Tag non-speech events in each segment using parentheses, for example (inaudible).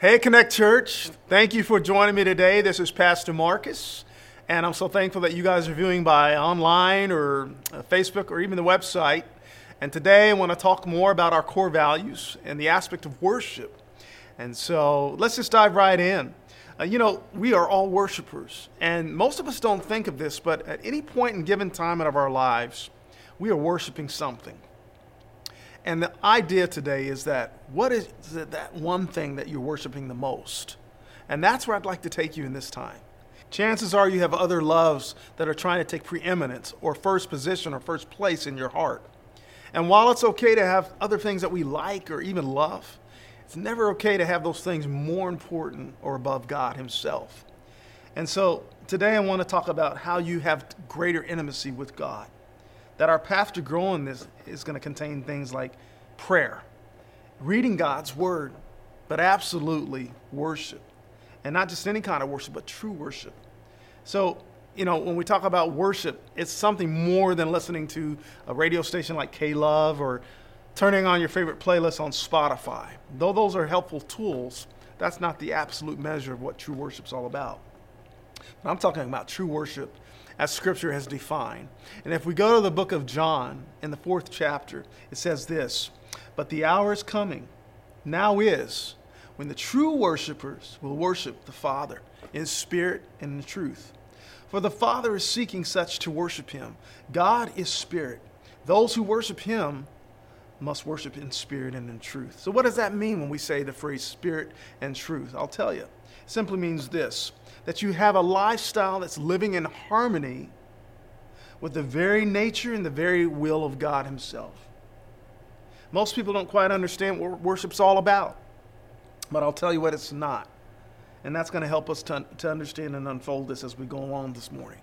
Hey, Connect Church. Thank you for joining me today. This is Pastor Marcus, and I'm so thankful that you guys are viewing by online or uh, Facebook or even the website. And today I want to talk more about our core values and the aspect of worship. And so let's just dive right in. Uh, you know, we are all worshipers, and most of us don't think of this, but at any point in given time out of our lives, we are worshiping something. And the idea today is that what is that one thing that you're worshiping the most? And that's where I'd like to take you in this time. Chances are you have other loves that are trying to take preeminence or first position or first place in your heart. And while it's okay to have other things that we like or even love, it's never okay to have those things more important or above God Himself. And so today I want to talk about how you have greater intimacy with God that our path to growing this is going to contain things like prayer, reading God's word, but absolutely worship. And not just any kind of worship, but true worship. So, you know, when we talk about worship, it's something more than listening to a radio station like K Love or turning on your favorite playlist on Spotify. Though those are helpful tools, that's not the absolute measure of what true worship's all about. But I'm talking about true worship as Scripture has defined. And if we go to the book of John in the fourth chapter, it says this But the hour is coming, now is, when the true worshipers will worship the Father in spirit and in truth. For the Father is seeking such to worship him. God is spirit. Those who worship him must worship in spirit and in truth. So, what does that mean when we say the phrase spirit and truth? I'll tell you. It simply means this that you have a lifestyle that's living in harmony with the very nature and the very will of God Himself. Most people don't quite understand what worship's all about, but I'll tell you what it's not. And that's going to help us to, to understand and unfold this as we go along this morning.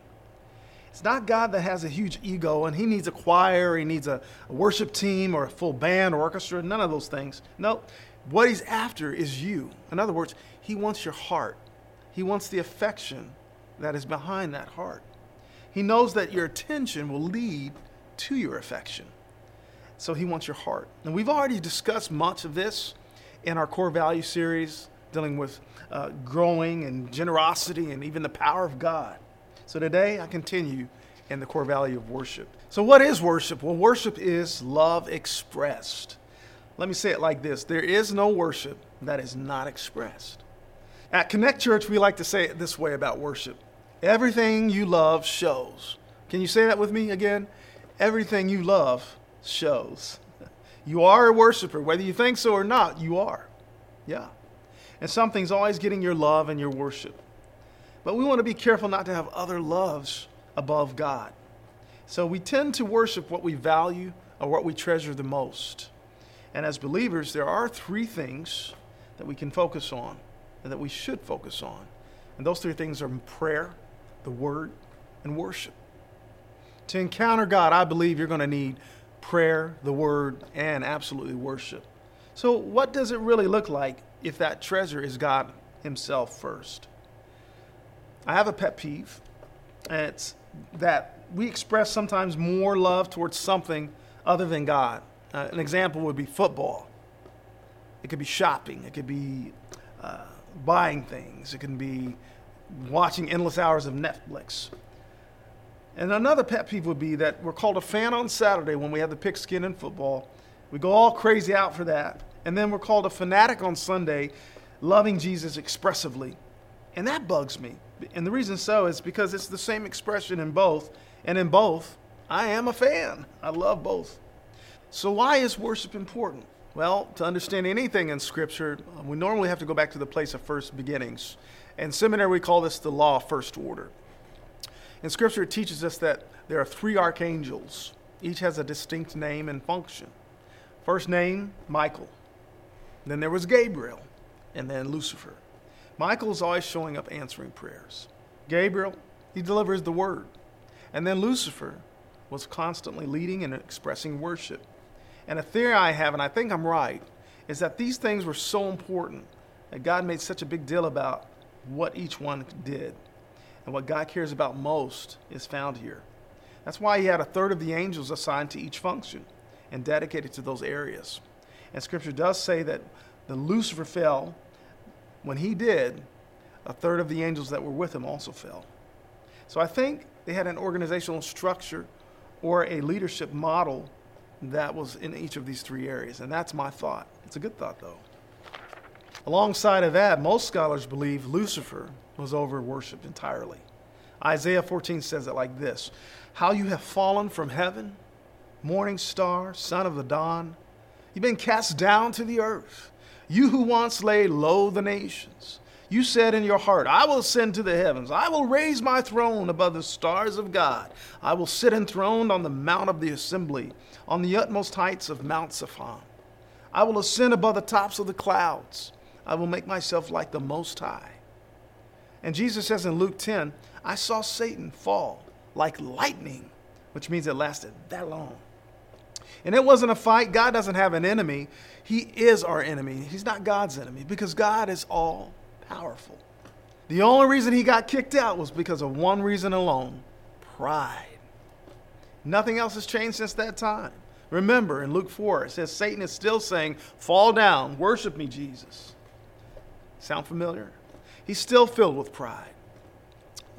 It's not God that has a huge ego and he needs a choir, he needs a, a worship team or a full band or orchestra, none of those things. No, what he's after is you. In other words, he wants your heart. He wants the affection that is behind that heart. He knows that your attention will lead to your affection. So he wants your heart. And we've already discussed much of this in our core value series dealing with uh, growing and generosity and even the power of God. So today I continue in the core value of worship. So, what is worship? Well, worship is love expressed. Let me say it like this there is no worship that is not expressed. At Connect Church, we like to say it this way about worship everything you love shows. Can you say that with me again? Everything you love shows. (laughs) You are a worshiper, whether you think so or not, you are. Yeah. And something's always getting your love and your worship. But we want to be careful not to have other loves above God. So we tend to worship what we value or what we treasure the most. And as believers, there are three things that we can focus on and that we should focus on. And those three things are prayer, the word, and worship. To encounter God, I believe you're going to need prayer, the word, and absolutely worship. So, what does it really look like if that treasure is God Himself first? I have a pet peeve, and it's that we express sometimes more love towards something other than God. Uh, an example would be football. It could be shopping. It could be uh, buying things. It can be watching endless hours of Netflix. And another pet peeve would be that we're called a fan on Saturday when we have the pigskin in football. We go all crazy out for that. And then we're called a fanatic on Sunday, loving Jesus expressively. And that bugs me. And the reason so is because it's the same expression in both. And in both, I am a fan. I love both. So, why is worship important? Well, to understand anything in Scripture, we normally have to go back to the place of first beginnings. In seminary, we call this the law of first order. In Scripture, it teaches us that there are three archangels. Each has a distinct name and function. First name, Michael. Then there was Gabriel, and then Lucifer. Michael is always showing up answering prayers. Gabriel, he delivers the word. And then Lucifer was constantly leading and expressing worship. And a theory I have, and I think I'm right, is that these things were so important that God made such a big deal about what each one did. And what God cares about most is found here. That's why he had a third of the angels assigned to each function and dedicated to those areas. And scripture does say that the Lucifer fell, when he did, a third of the angels that were with him also fell. So I think they had an organizational structure or a leadership model that was in each of these three areas. And that's my thought. It's a good thought, though. Alongside of that, most scholars believe Lucifer was over worshiped entirely. Isaiah 14 says it like this How you have fallen from heaven, morning star, son of the dawn. You've been cast down to the earth. You who once lay low the nations. You said in your heart, I will ascend to the heavens. I will raise my throne above the stars of God. I will sit enthroned on the mount of the assembly, on the utmost heights of Mount Zaphon. I will ascend above the tops of the clouds. I will make myself like the Most High. And Jesus says in Luke 10, I saw Satan fall like lightning, which means it lasted that long. And it wasn't a fight. God doesn't have an enemy. He is our enemy. He's not God's enemy because God is all powerful. The only reason he got kicked out was because of one reason alone pride. Nothing else has changed since that time. Remember, in Luke 4, it says Satan is still saying, Fall down, worship me, Jesus. Sound familiar? He's still filled with pride.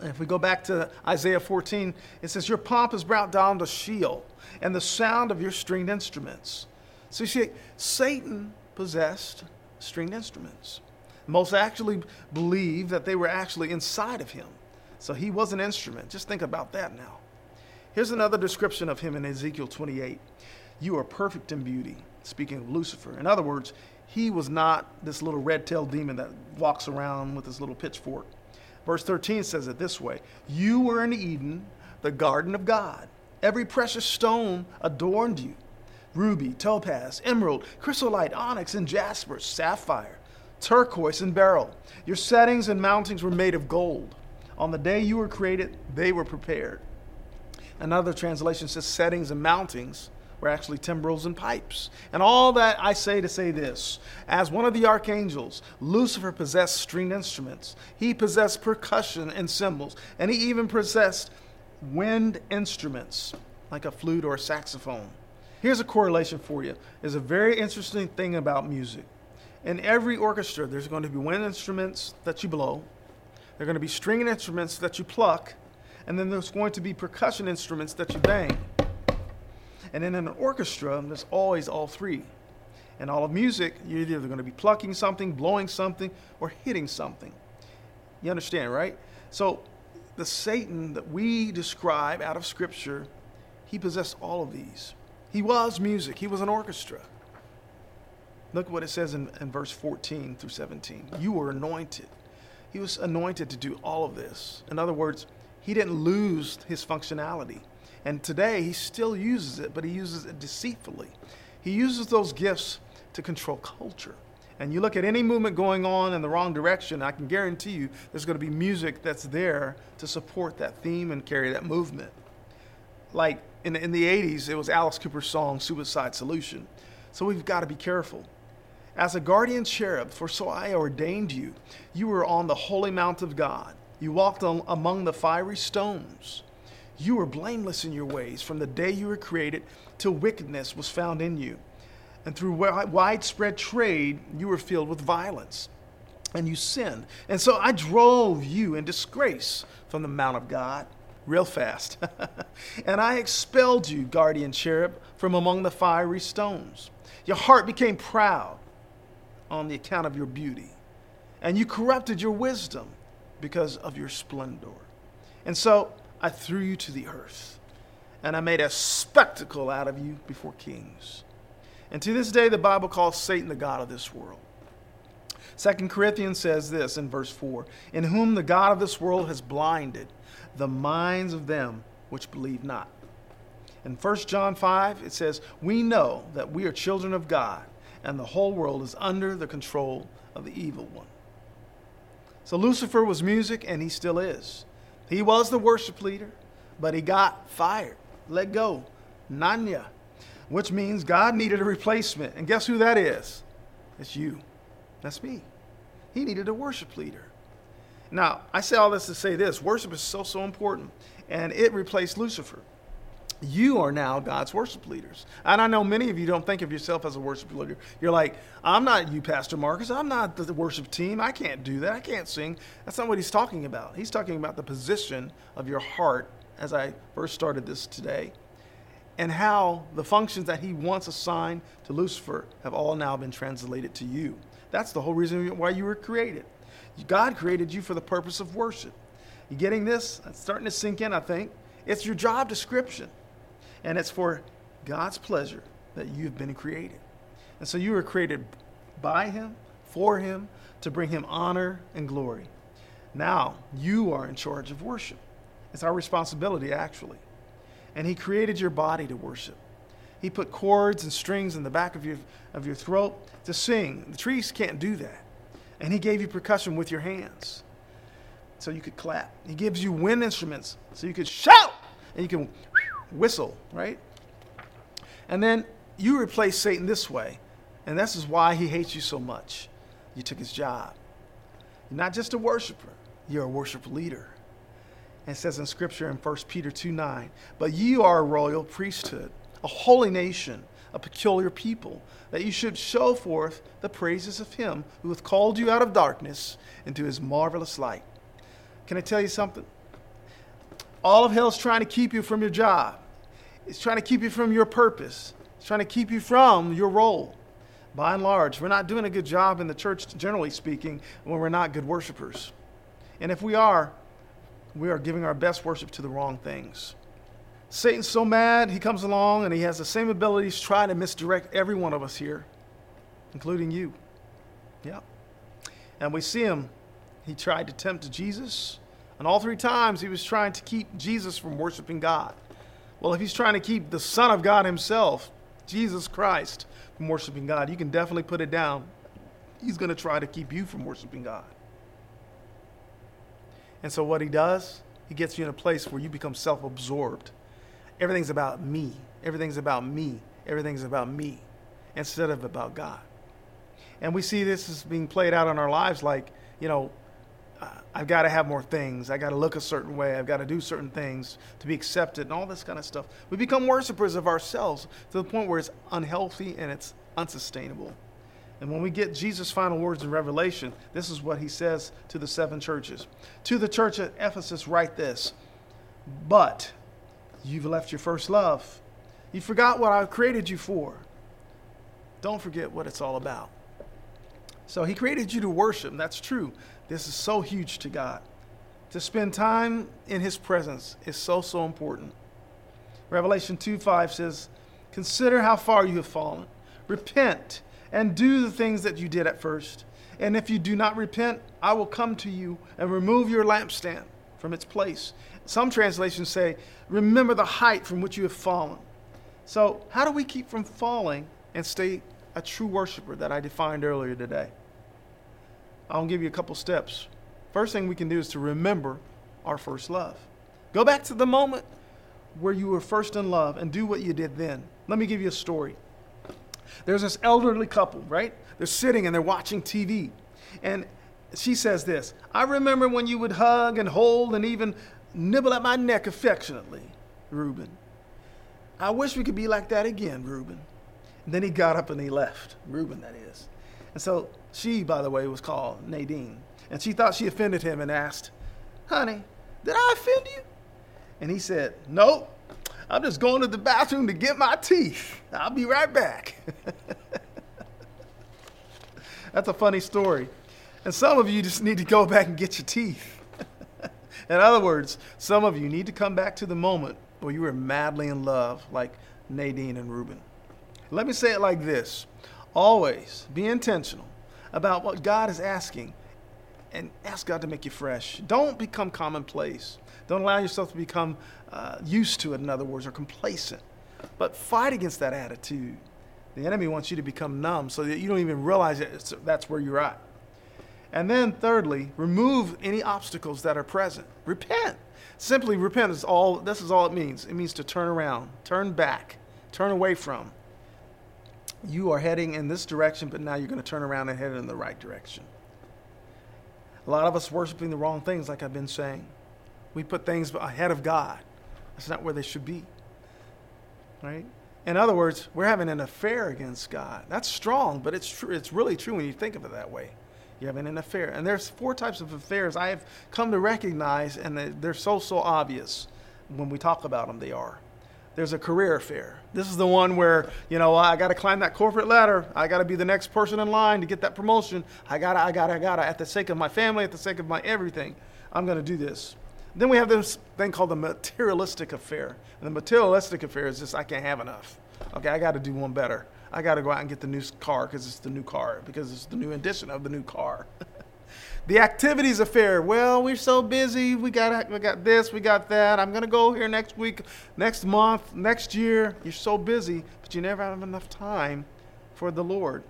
And if we go back to Isaiah 14, it says, Your pomp is brought down to Sheol, and the sound of your stringed instruments. So you see, Satan possessed stringed instruments. Most actually believe that they were actually inside of him. So he was an instrument. Just think about that now. Here's another description of him in Ezekiel 28. You are perfect in beauty, speaking of Lucifer. In other words, he was not this little red tailed demon that walks around with his little pitchfork. Verse 13 says it this way You were in Eden, the garden of God. Every precious stone adorned you ruby, topaz, emerald, chrysolite, onyx, and jasper, sapphire, turquoise, and beryl. Your settings and mountings were made of gold. On the day you were created, they were prepared. Another translation says settings and mountings were actually timbrels and pipes. And all that I say to say this as one of the archangels, Lucifer possessed stringed instruments, he possessed percussion and cymbals, and he even possessed wind instruments like a flute or a saxophone. Here's a correlation for you. There's a very interesting thing about music. In every orchestra, there's going to be wind instruments that you blow, there are going to be string instruments that you pluck, and then there's going to be percussion instruments that you bang. And then in an orchestra, there's always all three. In all of music, you're either going to be plucking something, blowing something, or hitting something. You understand, right? So the Satan that we describe out of Scripture, he possessed all of these. He was music, he was an orchestra. Look what it says in, in verse 14 through 17. You were anointed. He was anointed to do all of this. In other words, he didn't lose his functionality. And today he still uses it, but he uses it deceitfully. He uses those gifts to control culture. And you look at any movement going on in the wrong direction, I can guarantee you there's going to be music that's there to support that theme and carry that movement. Like in, in the 80s, it was Alice Cooper's song, Suicide Solution. So we've got to be careful. As a guardian cherub, for so I ordained you, you were on the holy mount of God. You walked on, among the fiery stones. You were blameless in your ways from the day you were created till wickedness was found in you. And through widespread trade, you were filled with violence and you sinned. And so I drove you in disgrace from the Mount of God real fast. (laughs) and I expelled you, guardian cherub, from among the fiery stones. Your heart became proud on the account of your beauty, and you corrupted your wisdom because of your splendor. And so I threw you to the earth, and I made a spectacle out of you before kings. And to this day, the Bible calls Satan the God of this world. Second Corinthians says this in verse 4 In whom the God of this world has blinded the minds of them which believe not. In 1 John 5, it says, We know that we are children of God, and the whole world is under the control of the evil one. So Lucifer was music, and he still is. He was the worship leader, but he got fired, let go, Nanya, which means God needed a replacement. And guess who that is? It's you. That's me. He needed a worship leader. Now, I say all this to say this worship is so, so important, and it replaced Lucifer. You are now God's worship leaders. And I know many of you don't think of yourself as a worship leader. You're like, I'm not you, Pastor Marcus. I'm not the worship team. I can't do that. I can't sing. That's not what he's talking about. He's talking about the position of your heart as I first started this today and how the functions that he once assigned to Lucifer have all now been translated to you. That's the whole reason why you were created. God created you for the purpose of worship. You getting this? It's starting to sink in, I think. It's your job description. And it's for God's pleasure that you've been created. And so you were created by Him, for Him, to bring Him honor and glory. Now you are in charge of worship. It's our responsibility, actually. And He created your body to worship. He put cords and strings in the back of your, of your throat to sing. The trees can't do that. And He gave you percussion with your hands so you could clap. He gives you wind instruments so you could shout and you can whistle, right? And then you replace Satan this way, and this is why he hates you so much. You took his job. You're not just a worshiper, you're a worship leader. And it says in Scripture in 1 Peter 2 9, but you are a royal priesthood, a holy nation, a peculiar people, that you should show forth the praises of him who hath called you out of darkness into his marvelous light. Can I tell you something? All of hell is trying to keep you from your job. It's trying to keep you from your purpose. It's trying to keep you from your role. By and large, we're not doing a good job in the church, generally speaking, when we're not good worshipers. And if we are, we are giving our best worship to the wrong things. Satan's so mad, he comes along and he has the same abilities trying to misdirect every one of us here, including you. Yeah. And we see him. He tried to tempt Jesus. And all three times he was trying to keep Jesus from worshiping God. Well, if he's trying to keep the Son of God himself, Jesus Christ, from worshiping God, you can definitely put it down. He's going to try to keep you from worshiping God. And so, what he does, he gets you in a place where you become self absorbed. Everything's about me. Everything's about me. Everything's about me instead of about God. And we see this as being played out in our lives like, you know, I've got to have more things. I've got to look a certain way. I've got to do certain things to be accepted and all this kind of stuff. We become worshipers of ourselves to the point where it's unhealthy and it's unsustainable. And when we get Jesus' final words in Revelation, this is what he says to the seven churches. To the church at Ephesus, write this But you've left your first love. You forgot what I created you for. Don't forget what it's all about. So he created you to worship, that's true. This is so huge to God. To spend time in His presence is so, so important. Revelation 2 5 says, Consider how far you have fallen. Repent and do the things that you did at first. And if you do not repent, I will come to you and remove your lampstand from its place. Some translations say, Remember the height from which you have fallen. So, how do we keep from falling and stay a true worshiper that I defined earlier today? I'll give you a couple steps. First thing we can do is to remember our first love. Go back to the moment where you were first in love and do what you did then. Let me give you a story. There's this elderly couple, right? They're sitting and they're watching TV. And she says this I remember when you would hug and hold and even nibble at my neck affectionately, Reuben. I wish we could be like that again, Reuben. And then he got up and he left, Reuben, that is. And so she, by the way, was called Nadine. And she thought she offended him and asked, Honey, did I offend you? And he said, Nope. I'm just going to the bathroom to get my teeth. I'll be right back. (laughs) That's a funny story. And some of you just need to go back and get your teeth. (laughs) in other words, some of you need to come back to the moment where you were madly in love, like Nadine and Reuben. Let me say it like this always be intentional about what God is asking and ask God to make you fresh. Don't become commonplace. Don't allow yourself to become uh, used to it, in other words, or complacent. But fight against that attitude. The enemy wants you to become numb so that you don't even realize that that's where you're at. And then, thirdly, remove any obstacles that are present. Repent. Simply repent is all. This is all it means. It means to turn around, turn back, turn away from you are heading in this direction, but now you're going to turn around and head in the right direction. A lot of us worshiping the wrong things, like I've been saying. We put things ahead of God. That's not where they should be. right? In other words, we're having an affair against God. That's strong, but it's true. It's really true when you think of it that way. You're having an affair, and there's four types of affairs I have come to recognize, and they're so so obvious when we talk about them. They are. There's a career affair. This is the one where you know I got to climb that corporate ladder. I got to be the next person in line to get that promotion. I gotta, I gotta, I gotta. At the sake of my family, at the sake of my everything, I'm going to do this. Then we have this thing called the materialistic affair. And the materialistic affair is just, I can't have enough. Okay, I got to do one better. I got to go out and get the new car because it's the new car, because it's the new edition of the new car. (laughs) the activities affair. Well, we're so busy. We got we got this, we got that. I'm gonna go here next week, next month, next year. You're so busy, but you never have enough time for the Lord.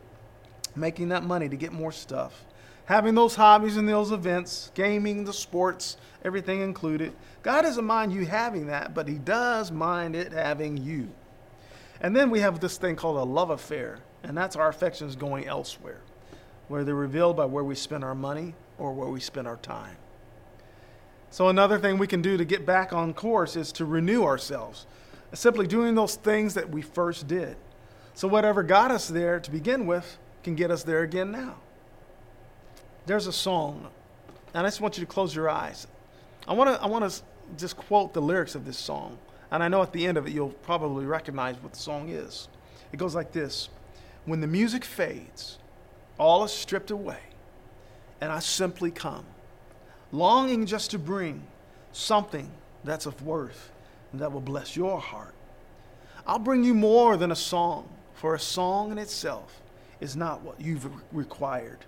Making that money to get more stuff having those hobbies and those events, gaming, the sports, everything included. God doesn't mind you having that, but He does mind it having you. And then we have this thing called a love affair, and that's our affections going elsewhere, where they're revealed by where we spend our money or where we spend our time. So, another thing we can do to get back on course is to renew ourselves, simply doing those things that we first did. So, whatever got us there to begin with can get us there again now there's a song, and I just want you to close your eyes. I want to I want to just quote the lyrics of this song, and I know at the end of it you'll probably recognize what the song is. It goes like this: When the music fades, all is stripped away, and I simply come, longing just to bring something that's of worth and that will bless your heart. I'll bring you more than a song, for a song in itself is not what you've required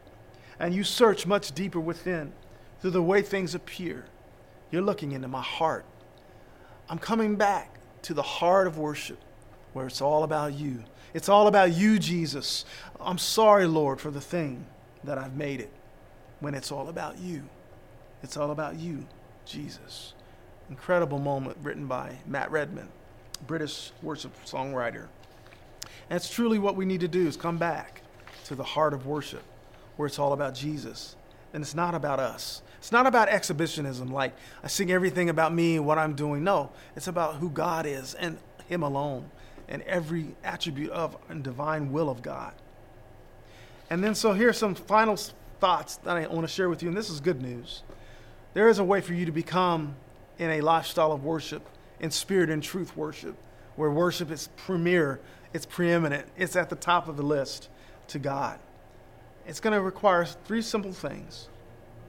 and you search much deeper within through the way things appear, you're looking into my heart. I'm coming back to the heart of worship where it's all about you. It's all about you, Jesus. I'm sorry, Lord, for the thing that I've made it when it's all about you. It's all about you, Jesus. Incredible moment written by Matt Redman, British worship songwriter. And it's truly what we need to do is come back to the heart of worship where it's all about Jesus. And it's not about us. It's not about exhibitionism, like I sing everything about me what I'm doing. No, it's about who God is and Him alone and every attribute of and divine will of God. And then, so here's some final thoughts that I want to share with you, and this is good news. There is a way for you to become in a lifestyle of worship, in spirit and truth worship, where worship is premier, it's preeminent, it's at the top of the list to God. It's going to require three simple things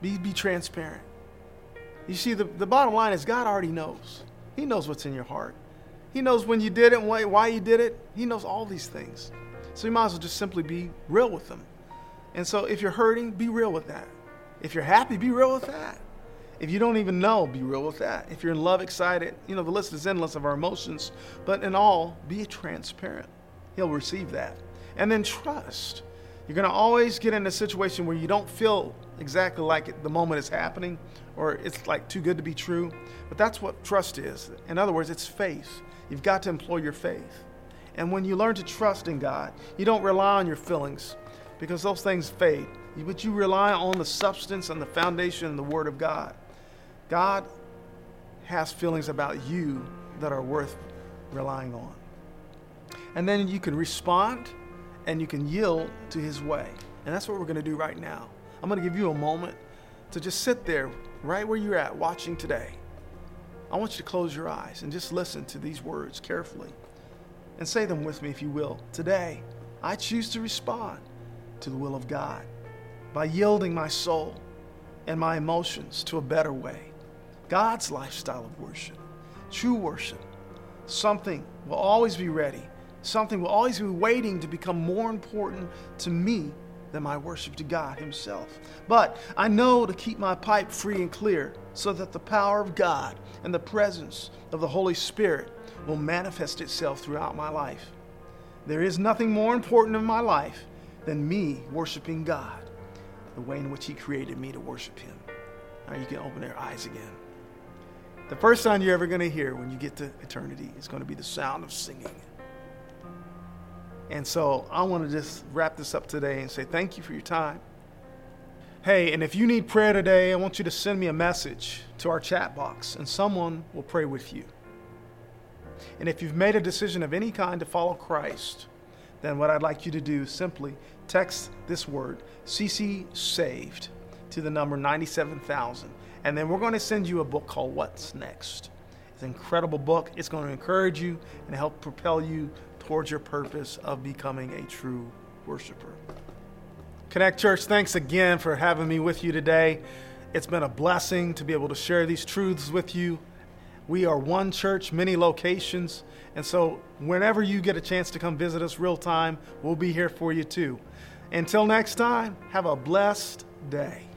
be, be transparent. You see, the, the bottom line is God already knows. He knows what's in your heart. He knows when you did it, why, why you did it. He knows all these things. So you might as well just simply be real with them. And so if you're hurting, be real with that. If you're happy, be real with that. If you don't even know, be real with that. If you're in love, excited, you know, the list is endless of our emotions. But in all, be transparent. He'll receive that. And then trust. You're going to always get in a situation where you don't feel exactly like it the moment it's happening or it's like too good to be true. But that's what trust is. In other words, it's faith. You've got to employ your faith. And when you learn to trust in God, you don't rely on your feelings because those things fade. But you rely on the substance and the foundation and the Word of God. God has feelings about you that are worth relying on. And then you can respond and you can yield to His way. And that's what we're going to do right now. I'm going to give you a moment to just sit there right where you're at watching today. I want you to close your eyes and just listen to these words carefully and say them with me if you will. Today, I choose to respond to the will of God by yielding my soul and my emotions to a better way. God's lifestyle of worship, true worship, something will always be ready Something will always be waiting to become more important to me than my worship to God Himself. But I know to keep my pipe free and clear so that the power of God and the presence of the Holy Spirit will manifest itself throughout my life. There is nothing more important in my life than me worshiping God the way in which He created me to worship Him. Now you can open their eyes again. The first sound you're ever going to hear when you get to eternity is going to be the sound of singing. And so I want to just wrap this up today and say thank you for your time. Hey, and if you need prayer today, I want you to send me a message to our chat box and someone will pray with you. And if you've made a decision of any kind to follow Christ, then what I'd like you to do is simply text this word, CC Saved, to the number 97,000. And then we're going to send you a book called What's Next. It's an incredible book. It's going to encourage you and help propel you towards your purpose of becoming a true worshiper. Connect Church, thanks again for having me with you today. It's been a blessing to be able to share these truths with you. We are one church, many locations. And so, whenever you get a chance to come visit us real time, we'll be here for you too. Until next time, have a blessed day.